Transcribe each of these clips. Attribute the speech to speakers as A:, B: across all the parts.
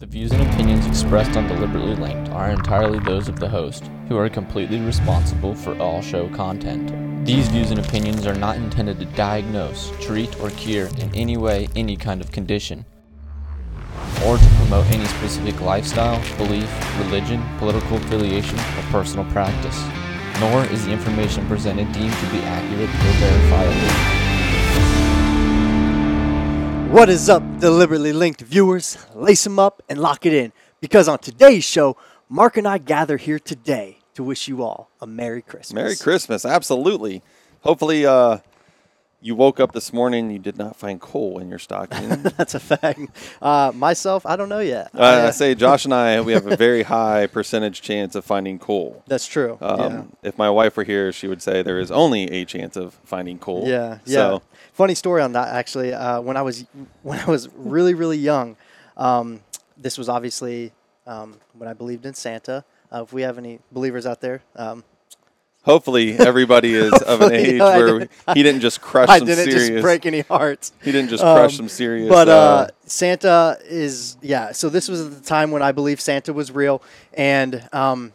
A: The views and opinions expressed on Deliberately Linked are entirely those of the host, who are completely responsible for all show content. These views and opinions are not intended to diagnose, treat, or cure in any way any kind of condition, or to promote any specific lifestyle, belief, religion, political affiliation, or personal practice. Nor is the information presented deemed to be accurate or verifiable.
B: What is up, deliberately linked viewers? Lace them up and lock it in because on today's show, Mark and I gather here today to wish you all a Merry Christmas.
C: Merry Christmas, absolutely. Hopefully, uh, you woke up this morning you did not find coal in your stocking.
B: That's a fact. Uh, myself, I don't know yet.
C: uh, I say Josh and I, we have a very high percentage chance of finding coal.
B: That's true.
C: Um, If my wife were here, she would say there is only a chance of finding coal.
B: yeah, yeah,
C: So
B: yeah. Funny story on that actually. Uh, when I was when I was really really young, um, this was obviously um, when I believed in Santa. Uh, if we have any believers out there, um,
C: hopefully everybody is of an age where
B: didn't-
C: he didn't just crush
B: I
C: some
B: didn't
C: serious.
B: just break any hearts.
C: He didn't just crush
B: Um,
C: some serious.
B: But uh,
C: uh,
B: Santa is yeah. So this was at the time when I believe Santa was real, and um,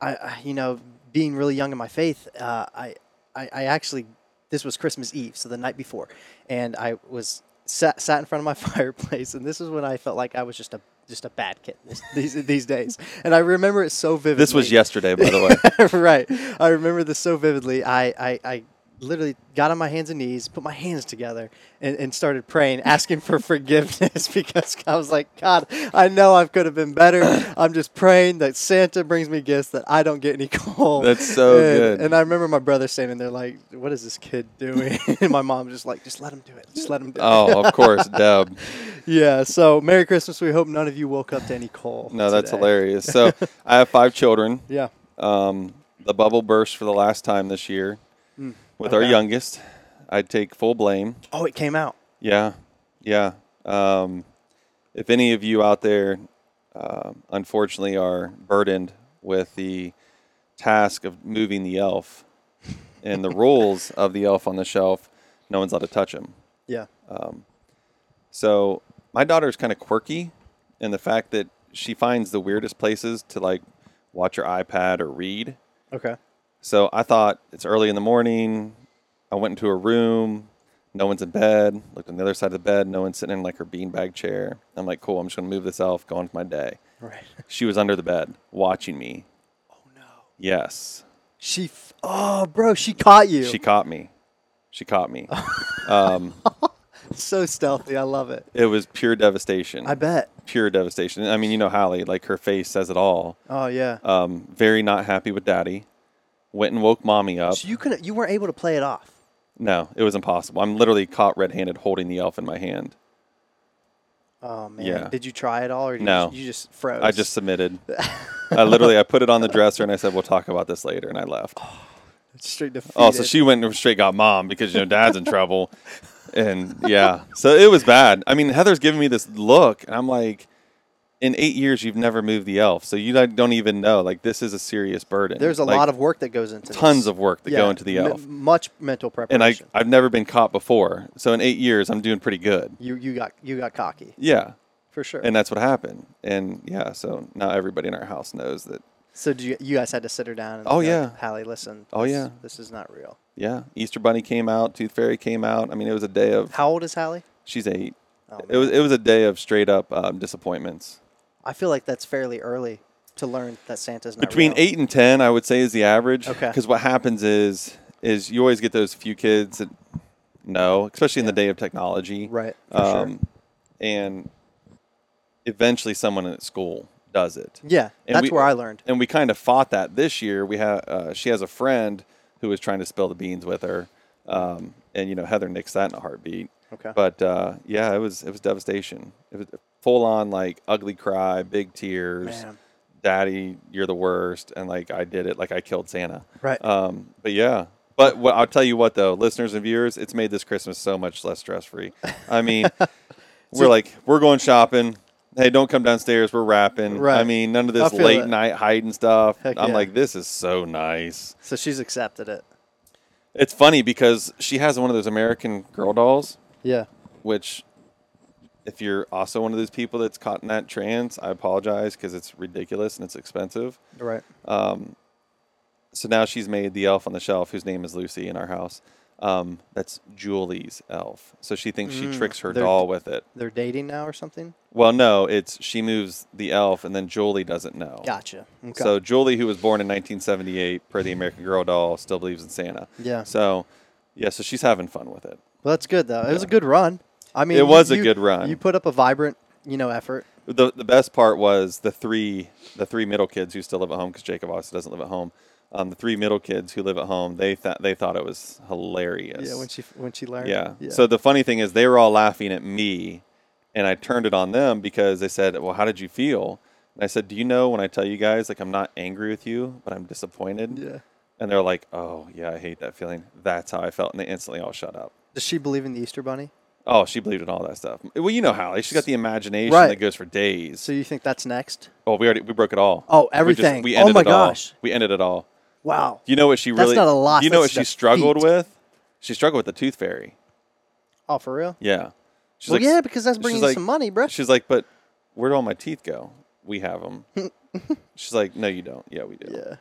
B: I, I you know being really young in my faith, uh, I, I I actually this was Christmas Eve, so the night before, and I was sat sat in front of my fireplace, and this is when I felt like I was just a just a bad kid these these days, and I remember it so vividly.
C: this was yesterday, by the way.
B: right. I remember this so vividly. I, I, I literally got on my hands and knees, put my hands together, and, and started praying, asking for forgiveness because I was like, God, I know I could have been better. I'm just praying that Santa brings me gifts that I don't get any coal.
C: That's so
B: and,
C: good.
B: And I remember my brother standing there like, what is this kid doing? and my mom just like, just let him do it. Just let him do it.
C: Oh, of course, Deb.
B: Yeah. So Merry Christmas. We hope none of you woke up to any coal.
C: No, that's
B: today.
C: hilarious. So I have five children.
B: Yeah.
C: Um, the bubble burst for the last time this year with our youngest. I take full blame.
B: Oh, it came out.
C: Yeah, yeah. Um, if any of you out there, uh, unfortunately, are burdened with the task of moving the elf and the rules of the elf on the shelf, no one's allowed to touch him.
B: Yeah.
C: So my daughter's kind of quirky in the fact that she finds the weirdest places to like watch her iPad or read.
B: Okay.
C: So I thought it's early in the morning. I went into a room. No one's in bed. Looked on the other side of the bed. No one's sitting in like her beanbag chair. I'm like, cool. I'm just gonna move this elf. Go on with my day.
B: Right.
C: She was under the bed watching me.
B: Oh no.
C: Yes,
B: She, f- oh, bro, she caught you.
C: she caught me. She caught me.
B: so stealthy. I love it.
C: it was pure devastation.
B: I bet.
C: Pure devastation. I mean, you know Hallie. Like her face says it all.
B: Oh yeah.
C: Um, very not happy with daddy. Went and woke mommy up.
B: so you couldn't. You weren't able to play it off.
C: No, it was impossible. I'm literally caught red-handed holding the elf in my hand.
B: Oh man.
C: Yeah.
B: Did you try it all, or did
C: No.
B: you, you just froze?
C: I just submitted. I literally I put it on the dresser and I said we'll talk about this later and I left.
B: Oh, straight defeated.
C: Oh, so she went and straight got mom because you know dad's in trouble, and yeah, so it was bad. I mean, Heather's giving me this look, and I'm like, in eight years you've never moved the elf, so you don't even know. Like this is a serious burden.
B: There's a
C: Like,
B: lot of work that goes into
C: tons
B: this.
C: of work that
B: Yeah,
C: go into the
B: m-
C: elf,
B: much mental preparation.
C: and I. I've never been caught before. So in eight years I'm doing pretty good.
B: you you got you got cocky
C: Yeah,
B: for sure.
C: and that's what happened. And yeah, so now everybody in our house knows that.
B: so do you, you guys had to sit her down? And
C: Oh,
B: be like,
C: yeah.
B: Hallie, listen.
C: Oh,
B: this-
C: yeah.
B: This is not real.
C: Yeah, Easter Bunny came out, Tooth Fairy came out. I mean, it was a day of.
B: How old is Hallie?
C: She's eight.
B: Oh,
C: It was it was a day of straight up um, disappointments.
B: I feel like that's fairly early to learn that Santa's not
C: Between
B: real.
C: eight and ten, I would say is the average.
B: Okay.
C: Because what happens is is you always get those few kids that know, especially in the day of technology.
B: Right. For sure.
C: Um, and eventually, someone at school does it.
B: Yeah,
C: and
B: that's
C: we-
B: where I learned.
C: And we kind of fought that this year. We have uh, she has a friend who was trying to spill the beans with her, um, and you know Heather nixed that in a heartbeat.
B: Okay.
C: But uh, yeah, it was it was devastation. It was full on like ugly cry, big tears.
B: Man.
C: Daddy, you're the worst, and like I did it, like I killed Santa.
B: Right.
C: Um, but yeah, but what, I'll tell you what though, listeners and viewers, it's made this Christmas so much less stress free. I mean, we're like we're going shopping. Hey, don't come downstairs. We're wrapping.
B: Right.
C: I mean, none of this late
B: that.
C: night hiding stuff.
B: Heck
C: I'm
B: yeah.
C: like, this is so nice.
B: so she's accepted it.
C: It's funny because she has one of those American Girl dolls,
B: Yeah.
C: which if you're also one of those people that's caught in that trance, I apologize because it's ridiculous and it's expensive.
B: Right.
C: So now she's made the elf on the shelf, whose name is Lucy in our house. Um, that's Julie's elf. So she thinks she tricks her
B: they're-
C: doll with it.
B: They're dating now or something.
C: Well, no, it's she moves the elf, and then Julie doesn't know.
B: Gotcha. Okay.
C: So Julie, who was born in 1978 per the American Girl doll, still believes in Santa.
B: Yeah.
C: So, yeah, so she's having fun with it.
B: well, that's good though. It was a good run. I mean,
C: It
B: you-
C: was a good run.
B: You put up a vibrant, you know, effort.
C: The the best part was the three the three middle kids who still live at home because Jacob obviously doesn't live at home. Um, the three middle kids who live at home, they thought they thought it was hilarious.
B: Yeah, when she when she learned.
C: Yeah. So the funny thing is, they were all laughing at me, and I turned it on them because they said, "Well, how did you feel?" And I said, "Do you know when I tell you guys like I'm not angry with you, but I'm disappointed?"
B: yeah.
C: And they're like, "Oh yeah, I hate that feeling." That's how I felt, and they instantly all shut up.
B: Does she believe in the Easter Bunny?
C: Oh, she believed in all that stuff. Well, you know how she's got the imagination
B: Right.
C: that goes for days.
B: So you think that's next?
C: oh, we already we broke it all.
B: Oh,
C: We just-
B: everything.
C: We
B: Oh
C: ended
B: my
C: it all.
B: gosh.
C: We ended it all.
B: Wow.
C: You know what she
B: That's
C: really?
B: not a loss,
C: You know what
B: that's
C: she struggled with? She struggled with the tooth fairy.
B: Oh, for real?
C: Yeah. She's
B: well,
C: like,
B: yeah, because that's
C: she's
B: bringing you
C: like-
B: some money, bro.
C: She's like, but where do all my teeth go? We have them. She's like, no, you don't. Yeah, we do.
B: Yeah.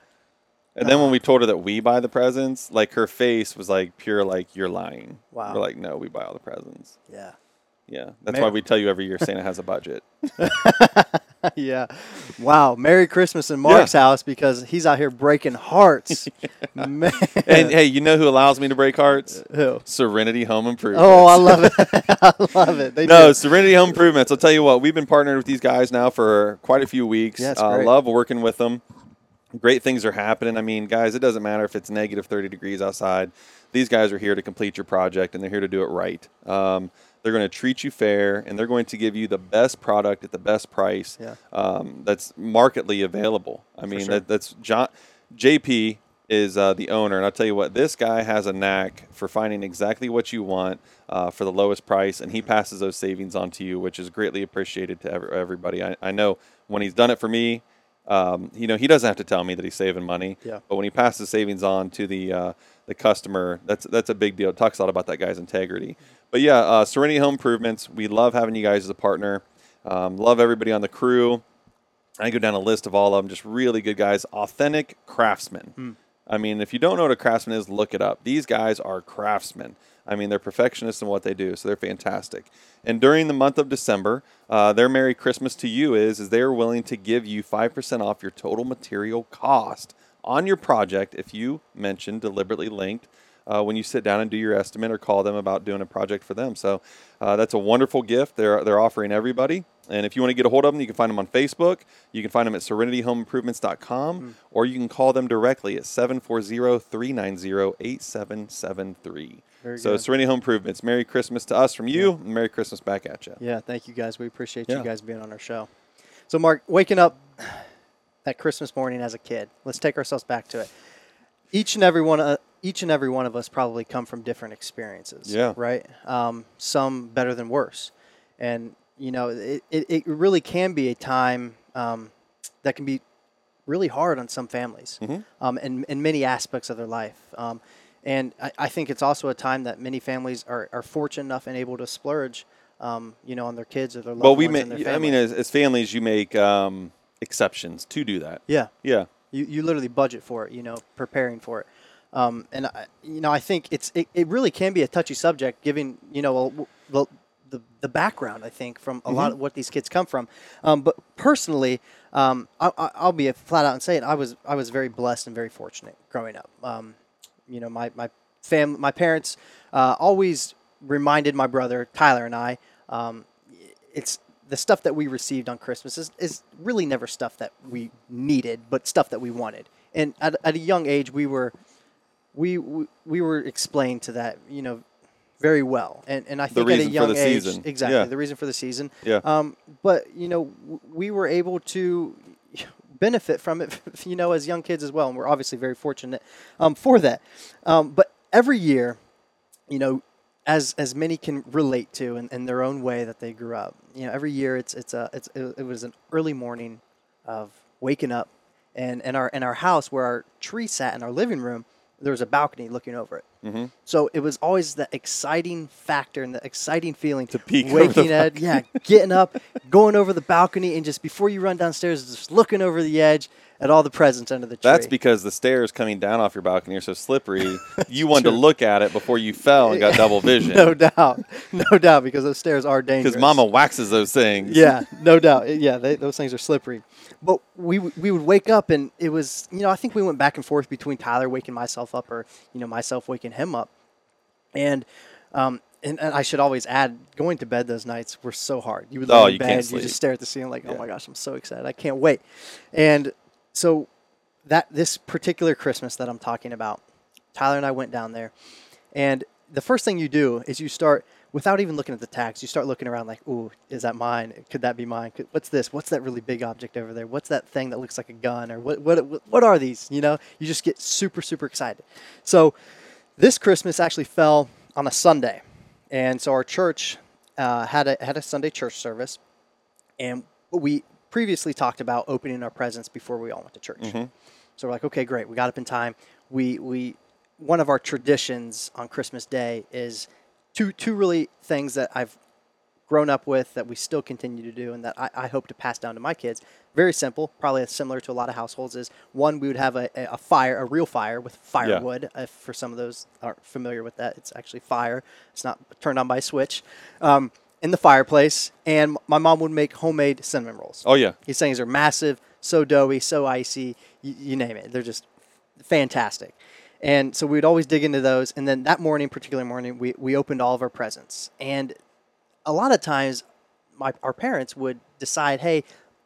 C: And then when we told her that we buy the presents, like her face was like pure, like you're lying.
B: Wow.
C: We're like, no, we buy all the presents.
B: Yeah.
C: Yeah, that's why we tell you every year Santa has a budget.
B: yeah. Wow. Merry Christmas in Mark's house because he's out here breaking hearts. Man.
C: and hey, you know who allows me to break hearts?
B: Who?
C: Serenity Home Improvements.
B: Oh, I love it. I love it. They
C: No,
B: do.
C: Serenity Home Improvements. I'll tell you what, we've been partnered with these guys now for quite a few weeks.
B: Yeah, it's
C: uh, love working with them. Great things are happening. I mean, guys, it doesn't matter if it's negative 30 degrees outside. These guys are here to complete your project and they're here to do it right. Um, they're going to treat you fair and they're going to give you the best product at the best price
B: Yeah.
C: um, that's marketly available. I mean,
B: sure.
C: that, that's John JP is uh, the owner, and I'll tell you what, this guy has a knack for finding exactly what you want uh, for the lowest price, and he passes those savings on to you, which is greatly appreciated to every, everybody. I, I know when he's done it for me, um, you know, he doesn't have to tell me that he's saving money,
B: Yeah.
C: but when he passes savings on to the uh, the customer, that's that's a big deal. It talks a lot about that guy's integrity. But yeah, uh, Serenity Home Improvements, we love having you guys as a partner. Um, love everybody on the crew. I go down a list of all of them, just really good guys, authentic craftsmen. I mean, if you don't know what a craftsman is, look it up. These guys are craftsmen. I mean, they're perfectionists in what they do, so they're fantastic. And during the month of December, uh, their Merry Christmas to you is is they are willing to give you five percent off your total material cost on your project if you mention deliberately linked uh, when you sit down and do your estimate or call them about doing a project for them. So uh, that's a wonderful gift they're, they're offering everybody. And if you want to get a hold of them, you can find them on Facebook. You can find them at serenityhomeimprovements.com or you can call them directly at 740 390 8773.
B: Very
C: So
B: good.
C: Serenity Home Improvements, Merry Christmas to us from you, and Merry Christmas back at you.
B: Yeah, thank you guys. We appreciate
C: Yeah.
B: you guys being on our show. So, Mark, waking up that Christmas morning as a kid, let's take ourselves back to it. Each and every one, uh, each and every one of us probably come from different experiences.
C: Yeah.
B: Right. Um, some better than worse, and you know, it, it, it really can be a time um, that can be really hard on some families um, in, in many aspects of their life. Um, and I, I think it's also a time that many families are, are fortunate enough and able to splurge, um, you know, on their kids or their loved
C: Well, we
B: ones make—I
C: mean, as, as families, you make um, exceptions to do that.
B: yeah,
C: Yeah.
B: you, you literally budget for it, you know, preparing for it. Um, and I, you know, I think it's it, it really can be a touchy subject, given you know a- the the, the background. I think from a lot of what these kids come from. Um, but personally, um, I, I- I'll be flat out and say it. I was I was very blessed and very fortunate growing up. Um, you know, my my fam, my parents uh, always reminded my brother Tyler and I. Um, it's the stuff that we received on Christmas is, is really never stuff that we needed, but stuff that we wanted. And at, at a young age, we were we, we we were explained to that, you know, very well. And and I think at a young
C: the
B: age,
C: season.
B: exactly
C: Yeah.
B: the reason for the season.
C: Yeah.
B: Um, but you know, w- we were able to benefit from it, you know, as young kids as well, and we're obviously very fortunate um, for that. Um, but every year, you know, as as many can relate to in, in their own way that they grew up. You know, every year it's it's a it's it, was an early morning of waking up, and in our in our house where our tree sat in our living room, there was a balcony looking over it,
C: Mm-hmm.
B: So it was always the exciting factor and the exciting feeling. To
C: peek
B: waking up, yeah, getting up, going over the balcony, and just before you run downstairs, just looking over the edge at all the presents under the tree.
C: That's because the stairs coming down off your balcony are so slippery. you wanted to look at it before you fell and got double vision.
B: no doubt, no doubt, because those stairs are dangerous.
C: Because Mama waxes those things.
B: yeah, no doubt. Yeah, they, those things are slippery. But we we would wake up and it was you know I think we went back and forth between Tyler waking myself up or you know myself waking him up, and um and, and I should always add going to bed those nights were so hard. You would lay
C: Oh,
B: in bed, you just stare at the ceiling like oh
C: Yeah.
B: my gosh I'm so excited I can't wait, and so that this particular Christmas that I'm talking about, Tyler and I went down there, and the first thing you do is you start without even looking at the tags. You start looking around like, "Ooh, is that mine? Could that be mine? Could, what's this? What's that really big object over there? What's that thing that looks like a gun? Or what? What? What are these? You know, you just get super, super excited. So, this Christmas actually fell on a Sunday, and so our church uh, had a had a Sunday church service, and we previously talked about opening our presents before we all went to church. So we're like, okay, great, we got up in time. We we one of our traditions on Christmas Day is two two really things that I've grown up with that we still continue to do and that I, I hope to pass down to my kids. Very simple, probably similar to a lot of households. Is one we would have a, a fire, a real fire with firewood. If for some of those aren't familiar with that, it's actually fire. It's not turned on by a switch. Um, in the fireplace, and my mom would make homemade cinnamon rolls.
C: Oh yeah.
B: These things are massive, so doughy, so icy, you, you name it. They're just fantastic. And so we'd always dig into those. And then that morning, particular morning, we, we opened all of our presents. And a lot of times, my, our parents would decide, hey,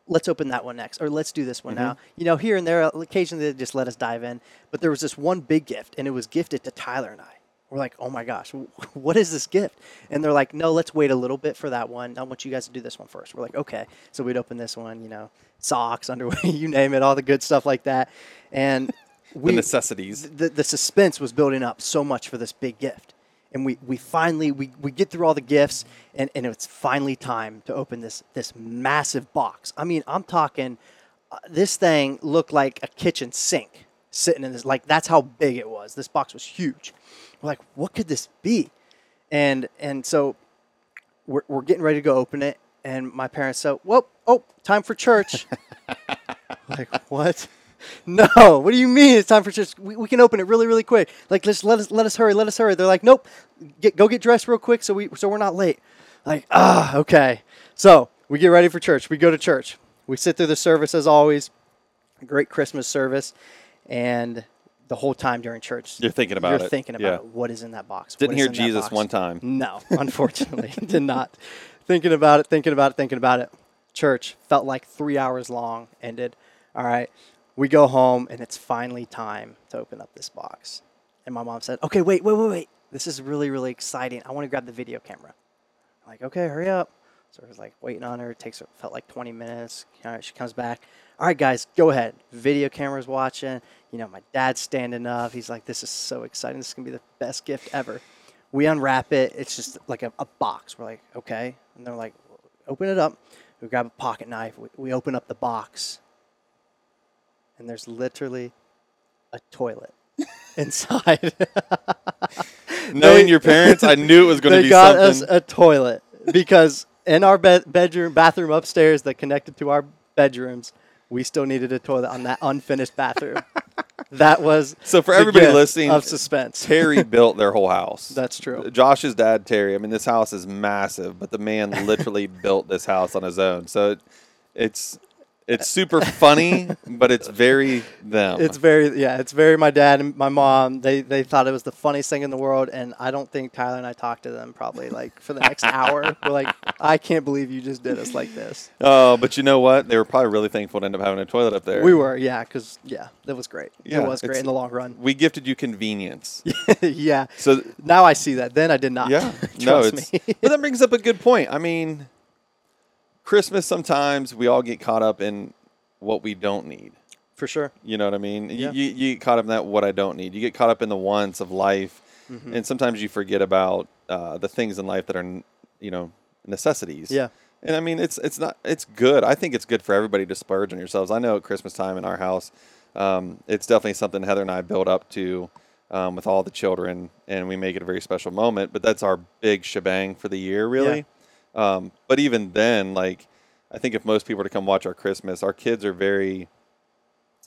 B: let's open that one next, or let's do this one mm-hmm. now. You know, here and there, occasionally they just let us dive in. But there was this one big gift, and it was gifted to Tyler and I. We're like, oh my gosh, what is this gift? And they're like, no, let's wait a little bit for that one. I want you guys to do this one first. We're like, okay. So we'd open this one, you know, socks, underwear, you name it, all the good stuff like that. And we,
C: the necessities.
B: the, the suspense was building up so much for this big gift. And we, we finally, we, we get through all the gifts and, and it's finally time to open this, this massive box. I mean, I'm talking, uh, this thing looked like a kitchen sink sitting in this, like that's how big it was. This box was huge. We're like, what could this be? And, and so we're, we're getting ready to go open it. And my parents said, well, oh, time for church. like, what? No, what do you mean it's time for church? We, we can open it really, really quick. Like, let's let us let us hurry, let us hurry. They're like, nope, get go get dressed real quick so we so we're not late. Like, ah, okay. So we get ready for church. We go to church. We sit through the service as always. Great Christmas service, and the whole time during church,
C: You're thinking about
B: you're
C: it.
B: thinking about
C: Yeah.
B: it. what is in that box.
C: Didn't hear Jesus one time.
B: No, unfortunately, did not. Thinking about it, thinking about it, thinking about it. Church felt like three hours long. Ended. All right, we go home, and it's finally time to open up this box. And my mom said, "Okay, wait, wait, wait, wait. This is really, really exciting. I want to grab the video camera." I'm like, okay, hurry up. So I was like waiting on her. It takes her felt like 20 minutes. All right, she comes back. All right, guys, go ahead. Video camera's watching. You know, my dad's standing up. He's like, this is so exciting. This is gonna be the best gift ever. We unwrap it. It's just like a, a box. We're like, okay. And they're like, open it up. We grab a pocket knife. We, we open up the box. And there's literally a toilet inside.
C: Knowing
B: They-
C: your parents, I knew it was going to
B: they
C: be
B: got
C: something.
B: us a toilet because in our bed, bedroom bathroom upstairs that connected to our bedrooms, we still needed a toilet on that unfinished bathroom. that was
C: So for
B: the
C: everybody
B: gift
C: listening,
B: of suspense.
C: Terry built their whole house.
B: That's true.
C: Josh's dad, Terry. I mean, this house is massive, but the man literally built this house on his own. So it, it's it's uh, super funny, but it's very them.
B: It's very yeah, it's very my dad and my mom. They they thought it was the funniest thing in the world, and I don't think Tyler and I talked to them probably like for the next hour. We're like, I can't believe you just did us like this.
C: Oh, but you know what? They were probably really thankful to end up having a toilet up there.
B: We were yeah, because yeah, that was great.
C: Yeah,
B: it was great in the long run.
C: We gifted you convenience.
B: yeah.
C: So
B: Now I see that. Then I did not.
C: yeah, no, it's.
B: me.
C: but that brings up a good point. I mean, Christmas sometimes we all get caught up in what we don't need.
B: For sure.
C: You know what I mean?
B: Yeah.
C: You, you, get caught up in that what I don't need. You get caught up in the wants of life,
B: Mm-hmm.
C: and sometimes you forget about uh, the things in life that are, you know, necessities.
B: Yeah.
C: And I mean, it's it's not it's good. I think it's good for everybody to splurge on yourselves. I know at Christmas time in our house, um, it's definitely something Heather and I build up to um, with all the children, and we make it a very special moment. But that's our big shebang for the year, really. Um, but even then, like I think if most people were to come watch our Christmas, our kids are very,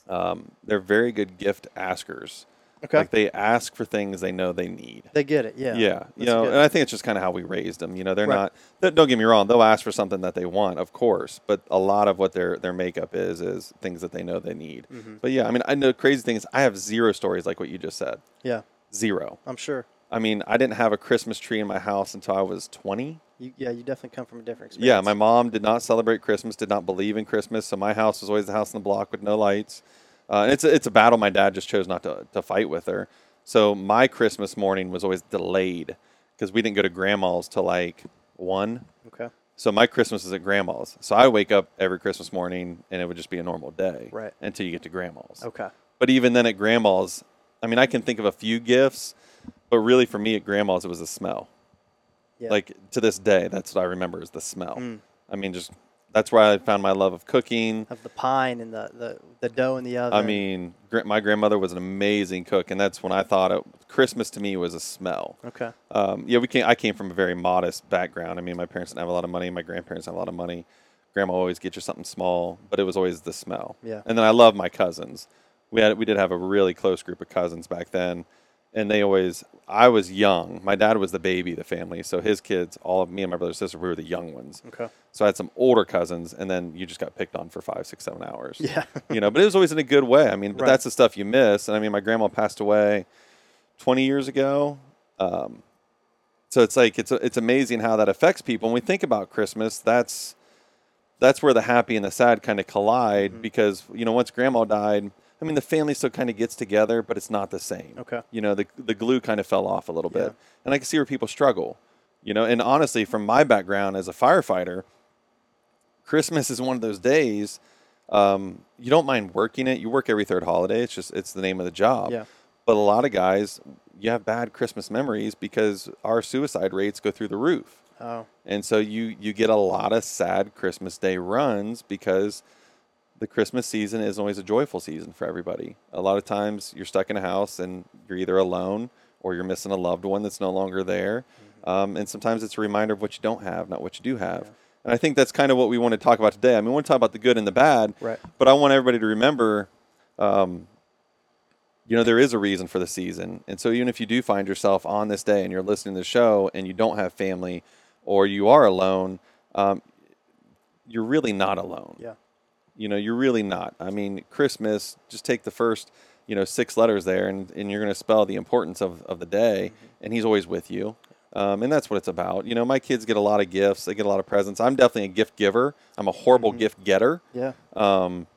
C: um, they're very good gift askers.
B: Okay.
C: Like they ask for things they know they need.
B: they get it. Yeah.
C: Yeah, you
B: That's
C: know,
B: good.
C: and I think it's just kind of how we raised them. You know, they're
B: Right.
C: not. Don't get me wrong; they'll ask for something that they want, of course. But a lot of what their their makeup is is things that they know they need.
B: Mm-hmm.
C: But yeah, I mean, I know crazy things. I have zero stories like what you just said.
B: yeah.
C: Zero.
B: I'm sure.
C: I mean, I didn't have a Christmas tree in my house until I was twenty.
B: You, yeah, you definitely come from a different experience.
C: Yeah, my mom did not celebrate Christmas, did not believe in Christmas, so my house was always the house on the block with no lights. Uh, and it's a, it's a battle my dad just chose not to, to fight with her. So my Christmas morning was always delayed because we didn't go to grandma's till like one.
B: Okay.
C: So my Christmas is at grandma's. So I wake up every Christmas morning and it would just be a normal day
B: Right.
C: until you get to grandma's.
B: Okay.
C: But even then at grandma's, I mean, I can think of a few gifts, but really for me at grandma's, it was the smell
B: Yeah.
C: like to this day that's what i remember is the smell
B: Mm.
C: i mean just that's where i found my love of cooking
B: of the pine and the, the, the dough in the oven.
C: i mean gr- my grandmother was an amazing cook and that's when i thought it, christmas to me was a smell
B: Okay.
C: um, yeah we came i came from a very modest background i mean my parents didn't have a lot of money my grandparents have a lot of money grandma always get you something small but it was always the smell
B: Yeah.
C: and then i love my cousins we had we did have a really close group of cousins back then and they always i was young my dad was the baby of the family so his kids all of me and my brother and sister we were the young ones
B: Okay.
C: so i had some older cousins and then you just got picked on for five six seven hours
B: Yeah.
C: you know but it was always in a good way i mean but
B: Right.
C: that's the stuff you miss and i mean my grandma passed away 20 years ago um, so it's like it's it's amazing how that affects people when we think about christmas that's that's where the happy and the sad kind of collide
B: Mm-hmm.
C: because you know once grandma died i mean the family still kind of gets together but it's not the same
B: Okay.
C: you know the the glue kind of fell off a little
B: Yeah.
C: bit and i can see where people struggle you know and honestly from my background as a firefighter christmas is one of those days um, you don't mind working it you work every third holiday it's just it's the name of the job
B: Yeah.
C: but a lot of guys you have bad christmas memories because our suicide rates go through the roof
B: Oh.
C: and so you you get a lot of sad Christmas Day runs because the Christmas season isn't always a joyful season for everybody. A lot of times you're stuck in a house and you're either alone or you're missing a loved one that's no longer there.
B: Mm-hmm.
C: Um, and sometimes it's a reminder of what you don't have, not what you do have. And I think that's kind of what we want to talk about today. I mean, we want to talk about the good and the bad,
B: Right.
C: but I want everybody to remember um, you know, there is a reason for the season. And so even if you do find yourself on this day and you're listening to the show and you don't have family or you are alone, um, you're really not alone.
B: Yeah.
C: You know, you're really not. I mean, Christmas, just take the first, you know, six letters there and, and you're going to spell the importance of, of the day. And he's always with you. Um, and that's what it's about. You know, my kids get a lot of gifts, they get a lot of presents. I'm definitely a gift giver, I'm a horrible gift getter
B: Yeah.
C: um,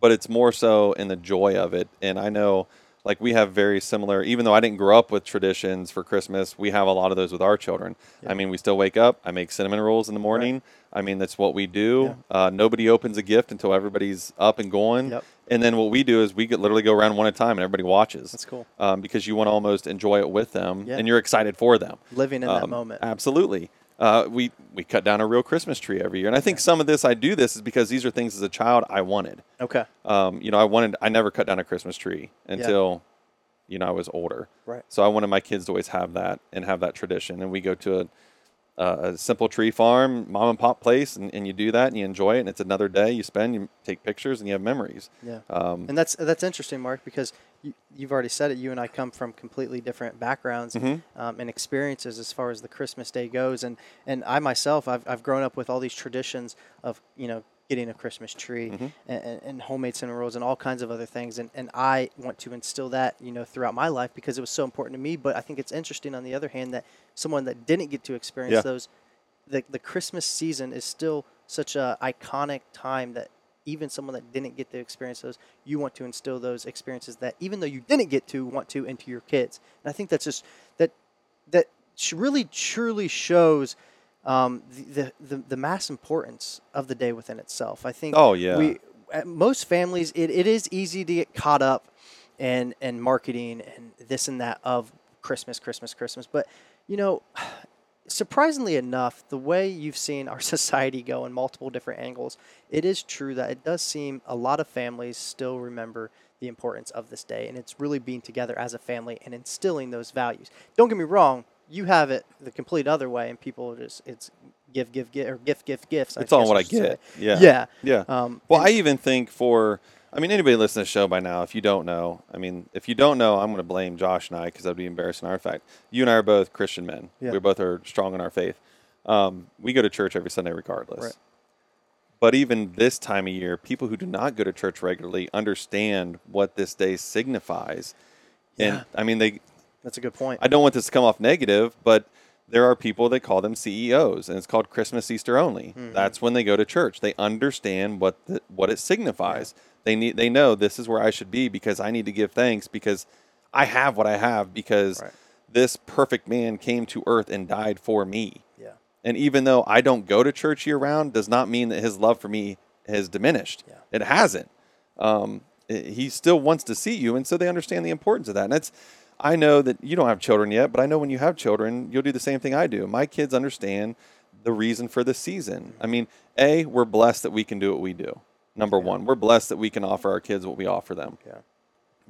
C: but it's more so in the joy of it. And I know, like, we have very similar, even though I didn't grow up with traditions for Christmas, we have a lot of those with our children. I mean, we still wake up, I make cinnamon rolls in the morning. I mean, that's what we do. Uh, nobody opens a gift until everybody's up and going.
B: Yep.
C: And then what we do is we get, literally go around one at a time and everybody watches.
B: That's cool.
C: Um, because you want to almost enjoy it with them
B: Yeah.
C: and you're excited for them.
B: Living in that
C: Um,
B: moment.
C: Absolutely. Uh, we we cut down a real Christmas tree every year, and I think some of this I do this is because these are things as a child I wanted.
B: Okay.
C: Um, you know, I wanted I never cut down a Christmas tree until you know I was older.
B: Right.
C: So I wanted my kids to always have that and have that tradition. And we go to a, a simple tree farm, mom and pop place, and, and you do that and you enjoy it. And it's another day you spend, you take pictures, and you have memories.
B: Yeah.
C: Um,
B: And that's that's interesting, Mark, because you, you've already said it. You and I come from completely different backgrounds
C: Mm-hmm.
B: um, and experiences as far as the Christmas day goes. And and I myself, I've, I've grown up with all these traditions of you know getting a Christmas tree
C: Mm-hmm.
B: and, and, homemade cinnamon rolls and all kinds of other things. And and I want to instill that you know throughout my life because it was so important to me. But I think it's interesting on the other hand that someone that didn't get to experience
C: Yeah.
B: those, the the Christmas season is still such a iconic time that even someone that didn't get to experience those, you want to instill those experiences that even though you didn't get to, want to into your kids. And I think that's just that that really truly shows um, the, the, the mass importance of the day within itself. I think.
C: Oh, yeah.
B: We at most families, it, it is easy to get caught up in in marketing and this and that of Christmas, Christmas, Christmas. But you know, surprisingly enough, the way you've seen our society go in multiple different angles, it is true that it does seem a lot of families still remember the importance of this day, and it's really being together as a family and instilling those values. Don't get me wrong, you have it the complete other way, and people just it's give, give, give, or gift, gift, gifts.
C: It's all what
B: I
C: I
B: should say.
C: get. Yeah.
B: Yeah.
C: Yeah.
B: Um,
C: well, I even think for, I mean, anybody listening to the show by now, if you don't know, I mean, if you don't know, I'm going to blame Josh and I because that'd be embarrassing. Our fact, you and I are both Christian men.
B: Yeah.
C: We both are strong in our faith. Um, we go to church every Sunday regardless.
B: Right.
C: But even this time of year, people who do not go to church regularly understand what this day signifies.
B: Yeah.
C: And I mean, they,
B: That's a good point.
C: I don't want this to come off negative, but there are people that call them CEOs, and it's called Christmas Easter only. That's when they go to church. They understand what the, what it signifies. They need they know this is where I should be because I need to give thanks because I have what I have because
B: Right.
C: this perfect man came to earth and died for me.
B: yeah.
C: And even though I don't go to church year round, does not mean that his love for me has diminished.
B: Yeah.
C: It hasn't. Um, i- he still wants to see you, and so they understand the importance of that. And that's, I know that you don't have children yet, but I know when you have children, you'll do the same thing I do. My kids understand the reason for the season. I mean, a we're blessed that we can do what we do. Number one, we're blessed that we can offer our kids what we offer them,
B: Yeah.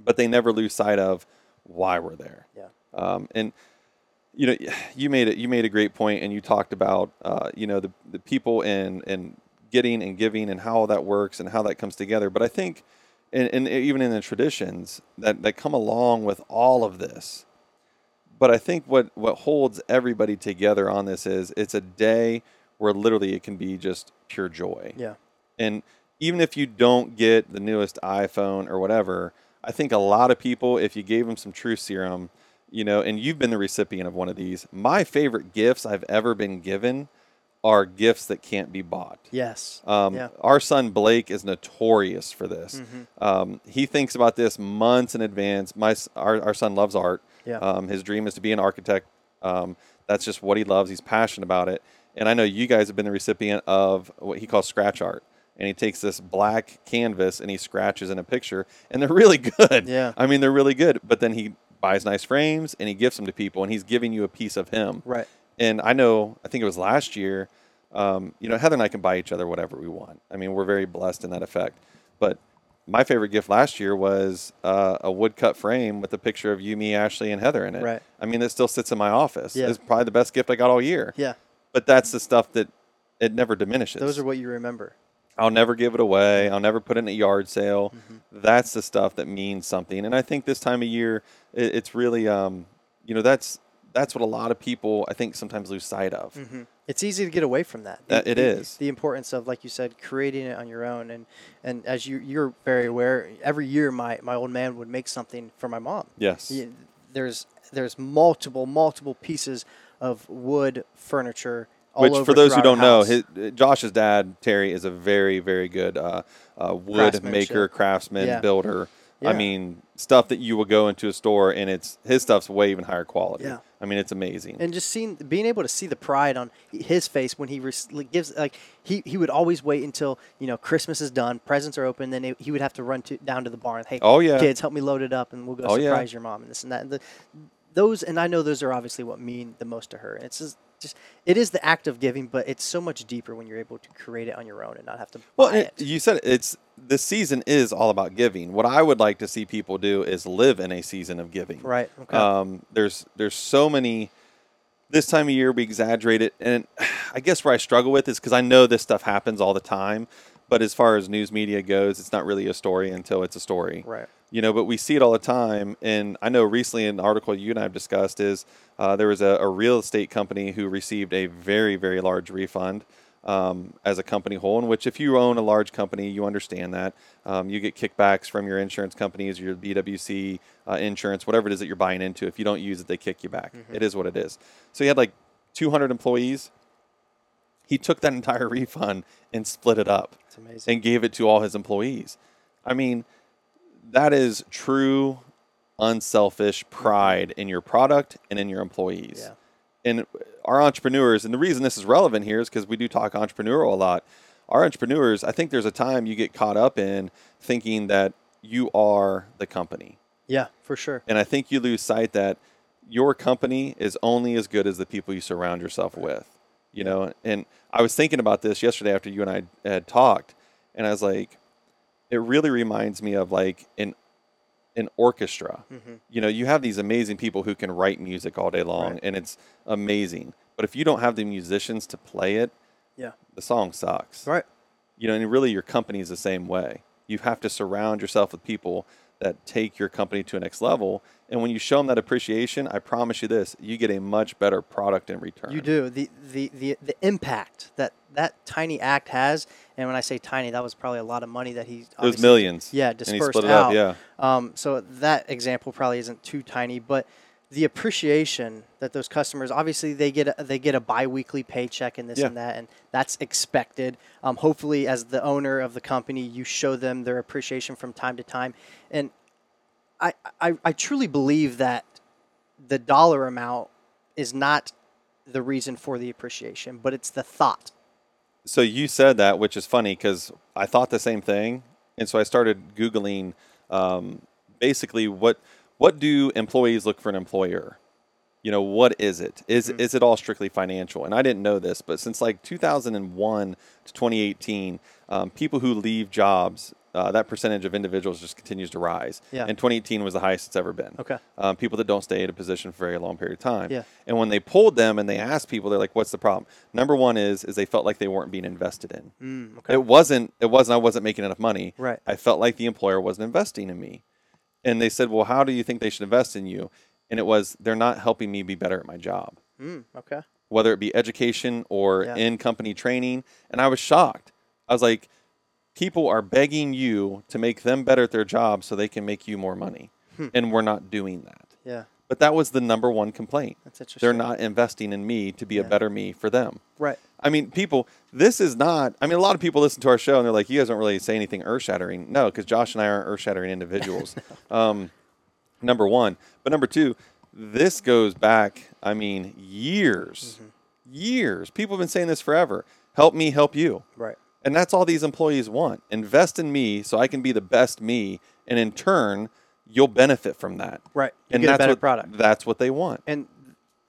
C: but they never lose sight of why we're there.
B: Yeah.
C: Um, and you know, you made it. You made a great point, and you talked about uh, you know the the people and and getting and giving and how that works and how that comes together. But I think, and, and even in the traditions that that come along with all of this. But I think what what holds everybody together on this is it's a day where literally it can be just pure joy.
B: Yeah.
C: And even if you don't get the newest iPhone or whatever, I think a lot of people, if you gave them some true serum, you know, and you've been the recipient of one of these, my favorite gifts I've ever been given are gifts that can't be bought.
B: Yes.
C: Um,
B: yeah.
C: Our son Blake is notorious for this.
B: Mm-hmm.
C: Um, he thinks about this months in advance. My our, our son loves art.
B: Yeah.
C: Um, his dream is to be an architect. Um, that's just what he loves. He's passionate about it. And I know you guys have been the recipient of what he calls scratch art. And he takes this black canvas and he scratches in a picture, and they're really good.
B: Yeah.
C: I mean, they're really good. But then he buys nice frames and he gives them to people, and he's giving you a piece of him.
B: Right.
C: And I know, I think it was last year, um, you know, Heather and I can buy each other whatever we want. I mean, we're very blessed in that effect. But my favorite gift last year was uh, a woodcut frame with a picture of you, me, Ashley, and Heather in it.
B: Right.
C: I mean, it still sits in my office.
B: Yeah.
C: It's probably the best gift I got all year.
B: Yeah.
C: But that's the stuff that it never diminishes.
B: Those are what you remember.
C: I'll never give it away. I'll never put it in a yard sale.
B: Mm-hmm.
C: That's the stuff that means something. And I think this time of year, it, it's really, um, you know, that's that's what a lot of people I think sometimes lose sight of.
B: It's easy to get away from that.
C: That it
B: the,
C: is.
B: the importance of, like you said, creating it on your own. And and as you you're very aware, every year my my old man would make something for my mom.
C: Yes.
B: Yeah, there's there's multiple multiple pieces of wood furniture. All
C: Which, for those who don't know, his, uh, Josh's dad Terry is a very, very good uh, uh, wood maker, craftsman,
B: Yeah.
C: builder. I mean, stuff that you will go into a store and it's his stuff's way even higher quality.
B: Yeah.
C: I mean, it's amazing.
B: and just seeing being able to see the pride on his face when he re- gives like he, he would always wait until you know Christmas is done, presents are open, then he would have to run to, down to the barn. Hey,
C: Oh, yeah.
B: kids, help me load it up, and we'll go
C: Oh, yeah.
B: surprise your mom and this and that. And the, those and I know those are obviously what mean the most to her. It's just, just it is the act of giving, but it's so much deeper when you're able to create it on your own and not have to
C: Well, it. you said it's the season is all about giving. What I would like to see people do is live in a season of giving.
B: Right. Okay.
C: Um, there's there's so many. This time of year, we exaggerate it, and I guess where I struggle with is because I know this stuff happens all the time, but as far as news media goes, it's not really a story until it's a story.
B: Right.
C: You know, but we see it all the time, and I know recently an article you and I have discussed is uh, there was a, a real estate company who received a very very large refund um, as a company whole. In which, if you own a large company, you understand that um, you get kickbacks from your insurance companies, your BWC uh, insurance, whatever it is that you're buying into. If you don't use it, they kick you back. It is what it is. So he had like 200 employees. He took that entire refund and split it up and gave it to all his employees. I mean, that is true unselfish pride in your product and in your employees.
B: Yeah.
C: And our entrepreneurs, and the reason this is relevant here is because we do talk entrepreneurial a lot. Our entrepreneurs, I think there's a time you get caught up in thinking that you are the company.
B: yeah, for sure.
C: And I think you lose sight that your company is only as good as the people you surround yourself with. You know, and I was thinking about this yesterday after you and I had talked, and I was like, it really reminds me of like an an orchestra.
B: Mm-hmm.
C: You know, you have these amazing people who can write music all day long,
B: Right.
C: and it's amazing. But if you don't have the musicians to play it,
B: Yeah.
C: the song sucks.
B: Right.
C: You know, and really your company is the same way. You have to surround yourself with people that take your company to a next level. And when you show them that appreciation, I promise you this, you get a much better product in return.
B: You do the, the the the impact that that tiny act has, and when I say tiny, that was probably a lot of money that he.
C: It was millions.
B: Yeah, dispersed out.
C: up, yeah.
B: Um, so that example probably isn't too tiny, but the appreciation that those customers obviously they get a, they get a biweekly paycheck and this
C: Yeah.
B: and that, and that's expected. Um, hopefully, as the owner of the company, you show them their appreciation from time to time, and I I, I truly believe that the dollar amount is not the reason for the appreciation, but it's the thought.
C: So you said that, which is funny because I thought the same thing, and so I started googling um, basically what what do employees look for an employer? You know, what is it? Is is it all strictly financial? And I didn't know this, but since like 2001 to 2018, um, people who leave jobs, uh, that percentage of individuals just continues to rise.
B: Yeah.
C: And 2018 was the highest it's ever been.
B: Okay.
C: Um, people that don't stay in a position for a very long period of time.
B: Yeah.
C: And when they pulled them and they asked people, they're like, "What's the problem?" Number one is is they felt like they weren't being invested in.
B: Mm, okay.
C: It wasn't. It wasn't. I wasn't making enough money.
B: Right.
C: I felt like the employer wasn't investing in me, and they said, "Well, how do you think they should invest in you?" And it was they're not helping me be better at my job,
B: Mm, okay.
C: whether it be education or
B: Yeah.
C: in company training. And I was shocked. I was like, people are begging you to make them better at their job so they can make you more money,
B: Hmm.
C: and we're not doing that.
B: Yeah.
C: But that was the number one complaint.
B: That's interesting.
C: They're not investing in me to be a better me for them.
B: Right.
C: I mean, people, this is not, I mean, a lot of people listen to our show and they're like, you guys don't really say anything earth shattering. No, because Josh and I aren't earth shattering individuals. um, number one. But number two, this goes back, I mean, years,
B: Mm-hmm.
C: years. People have been saying this forever. Help me help you.
B: Right.
C: And that's all these employees want. Invest in me so I can be the best me. And in turn, you'll benefit from that.
B: Right. You
C: and
B: get a
C: that's
B: better
C: what,
B: product.
C: That's what they want.
B: and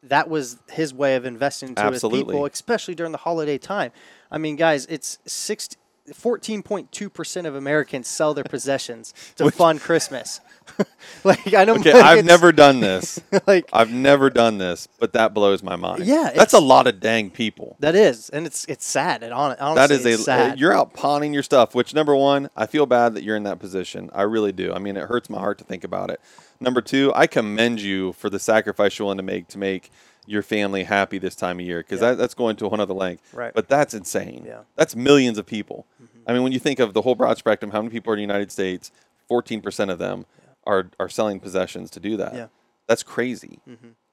B: that was his way of investing into his people, especially during the holiday time. I mean, guys, it's 60, 14.2% of Americans sell their possessions to fund Christmas. like I don't.
C: Okay, I've never done this.
B: like
C: I've never done this, but that blows my mind.
B: Yeah,
C: that's a lot of dang people.
B: that is, and it's it's sad. And honestly,
C: That is a uh,
B: sad.
C: you're out pawning your stuff. Which number one, I feel bad that you're in that position. I really do. I mean, it hurts my heart to think about it. Number two, I commend you for the sacrifice you're willing to make to make your family happy this time of year because
B: Yeah.
C: that, that's going to a whole other length.
B: Right.
C: But that's insane.
B: Yeah.
C: That's millions of people. Mm-hmm. I mean, when you think of the whole broad spectrum, how many people are in the United States? Fourteen percent of them are are selling possessions to do that.
B: Yeah.
C: That's crazy.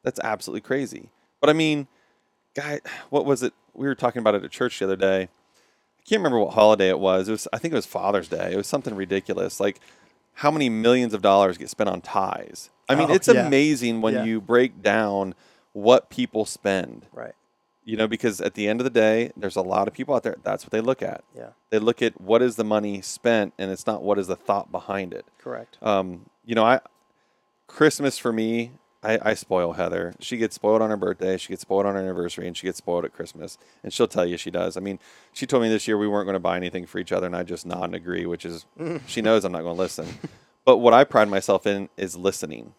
C: That's absolutely crazy. But I mean, guy, what was it? We were talking about it at church the other day. I can't remember what holiday it was. It was I think it was Father's Day. It was something ridiculous. Like how many millions of dollars get spent on ties? I mean,
B: Oh,
C: it's
B: yeah.
C: amazing when
B: Yeah.
C: you break down what people spend.
B: right.
C: You know, because at the end of the day, there's a lot of people out there. That's what they look at.
B: Yeah.
C: They look at what is the money spent, and it's not what is the thought behind it.
B: Correct.
C: Um, you know, I Christmas for me, I, I spoil Heather. She gets spoiled on her birthday, she gets spoiled on her anniversary, and she gets spoiled at Christmas. And she'll tell you she does. I mean, she told me this year we weren't going to buy anything for each other, and I just nod and agree, which is she knows I'm not going to listen. But what I pride myself in is listening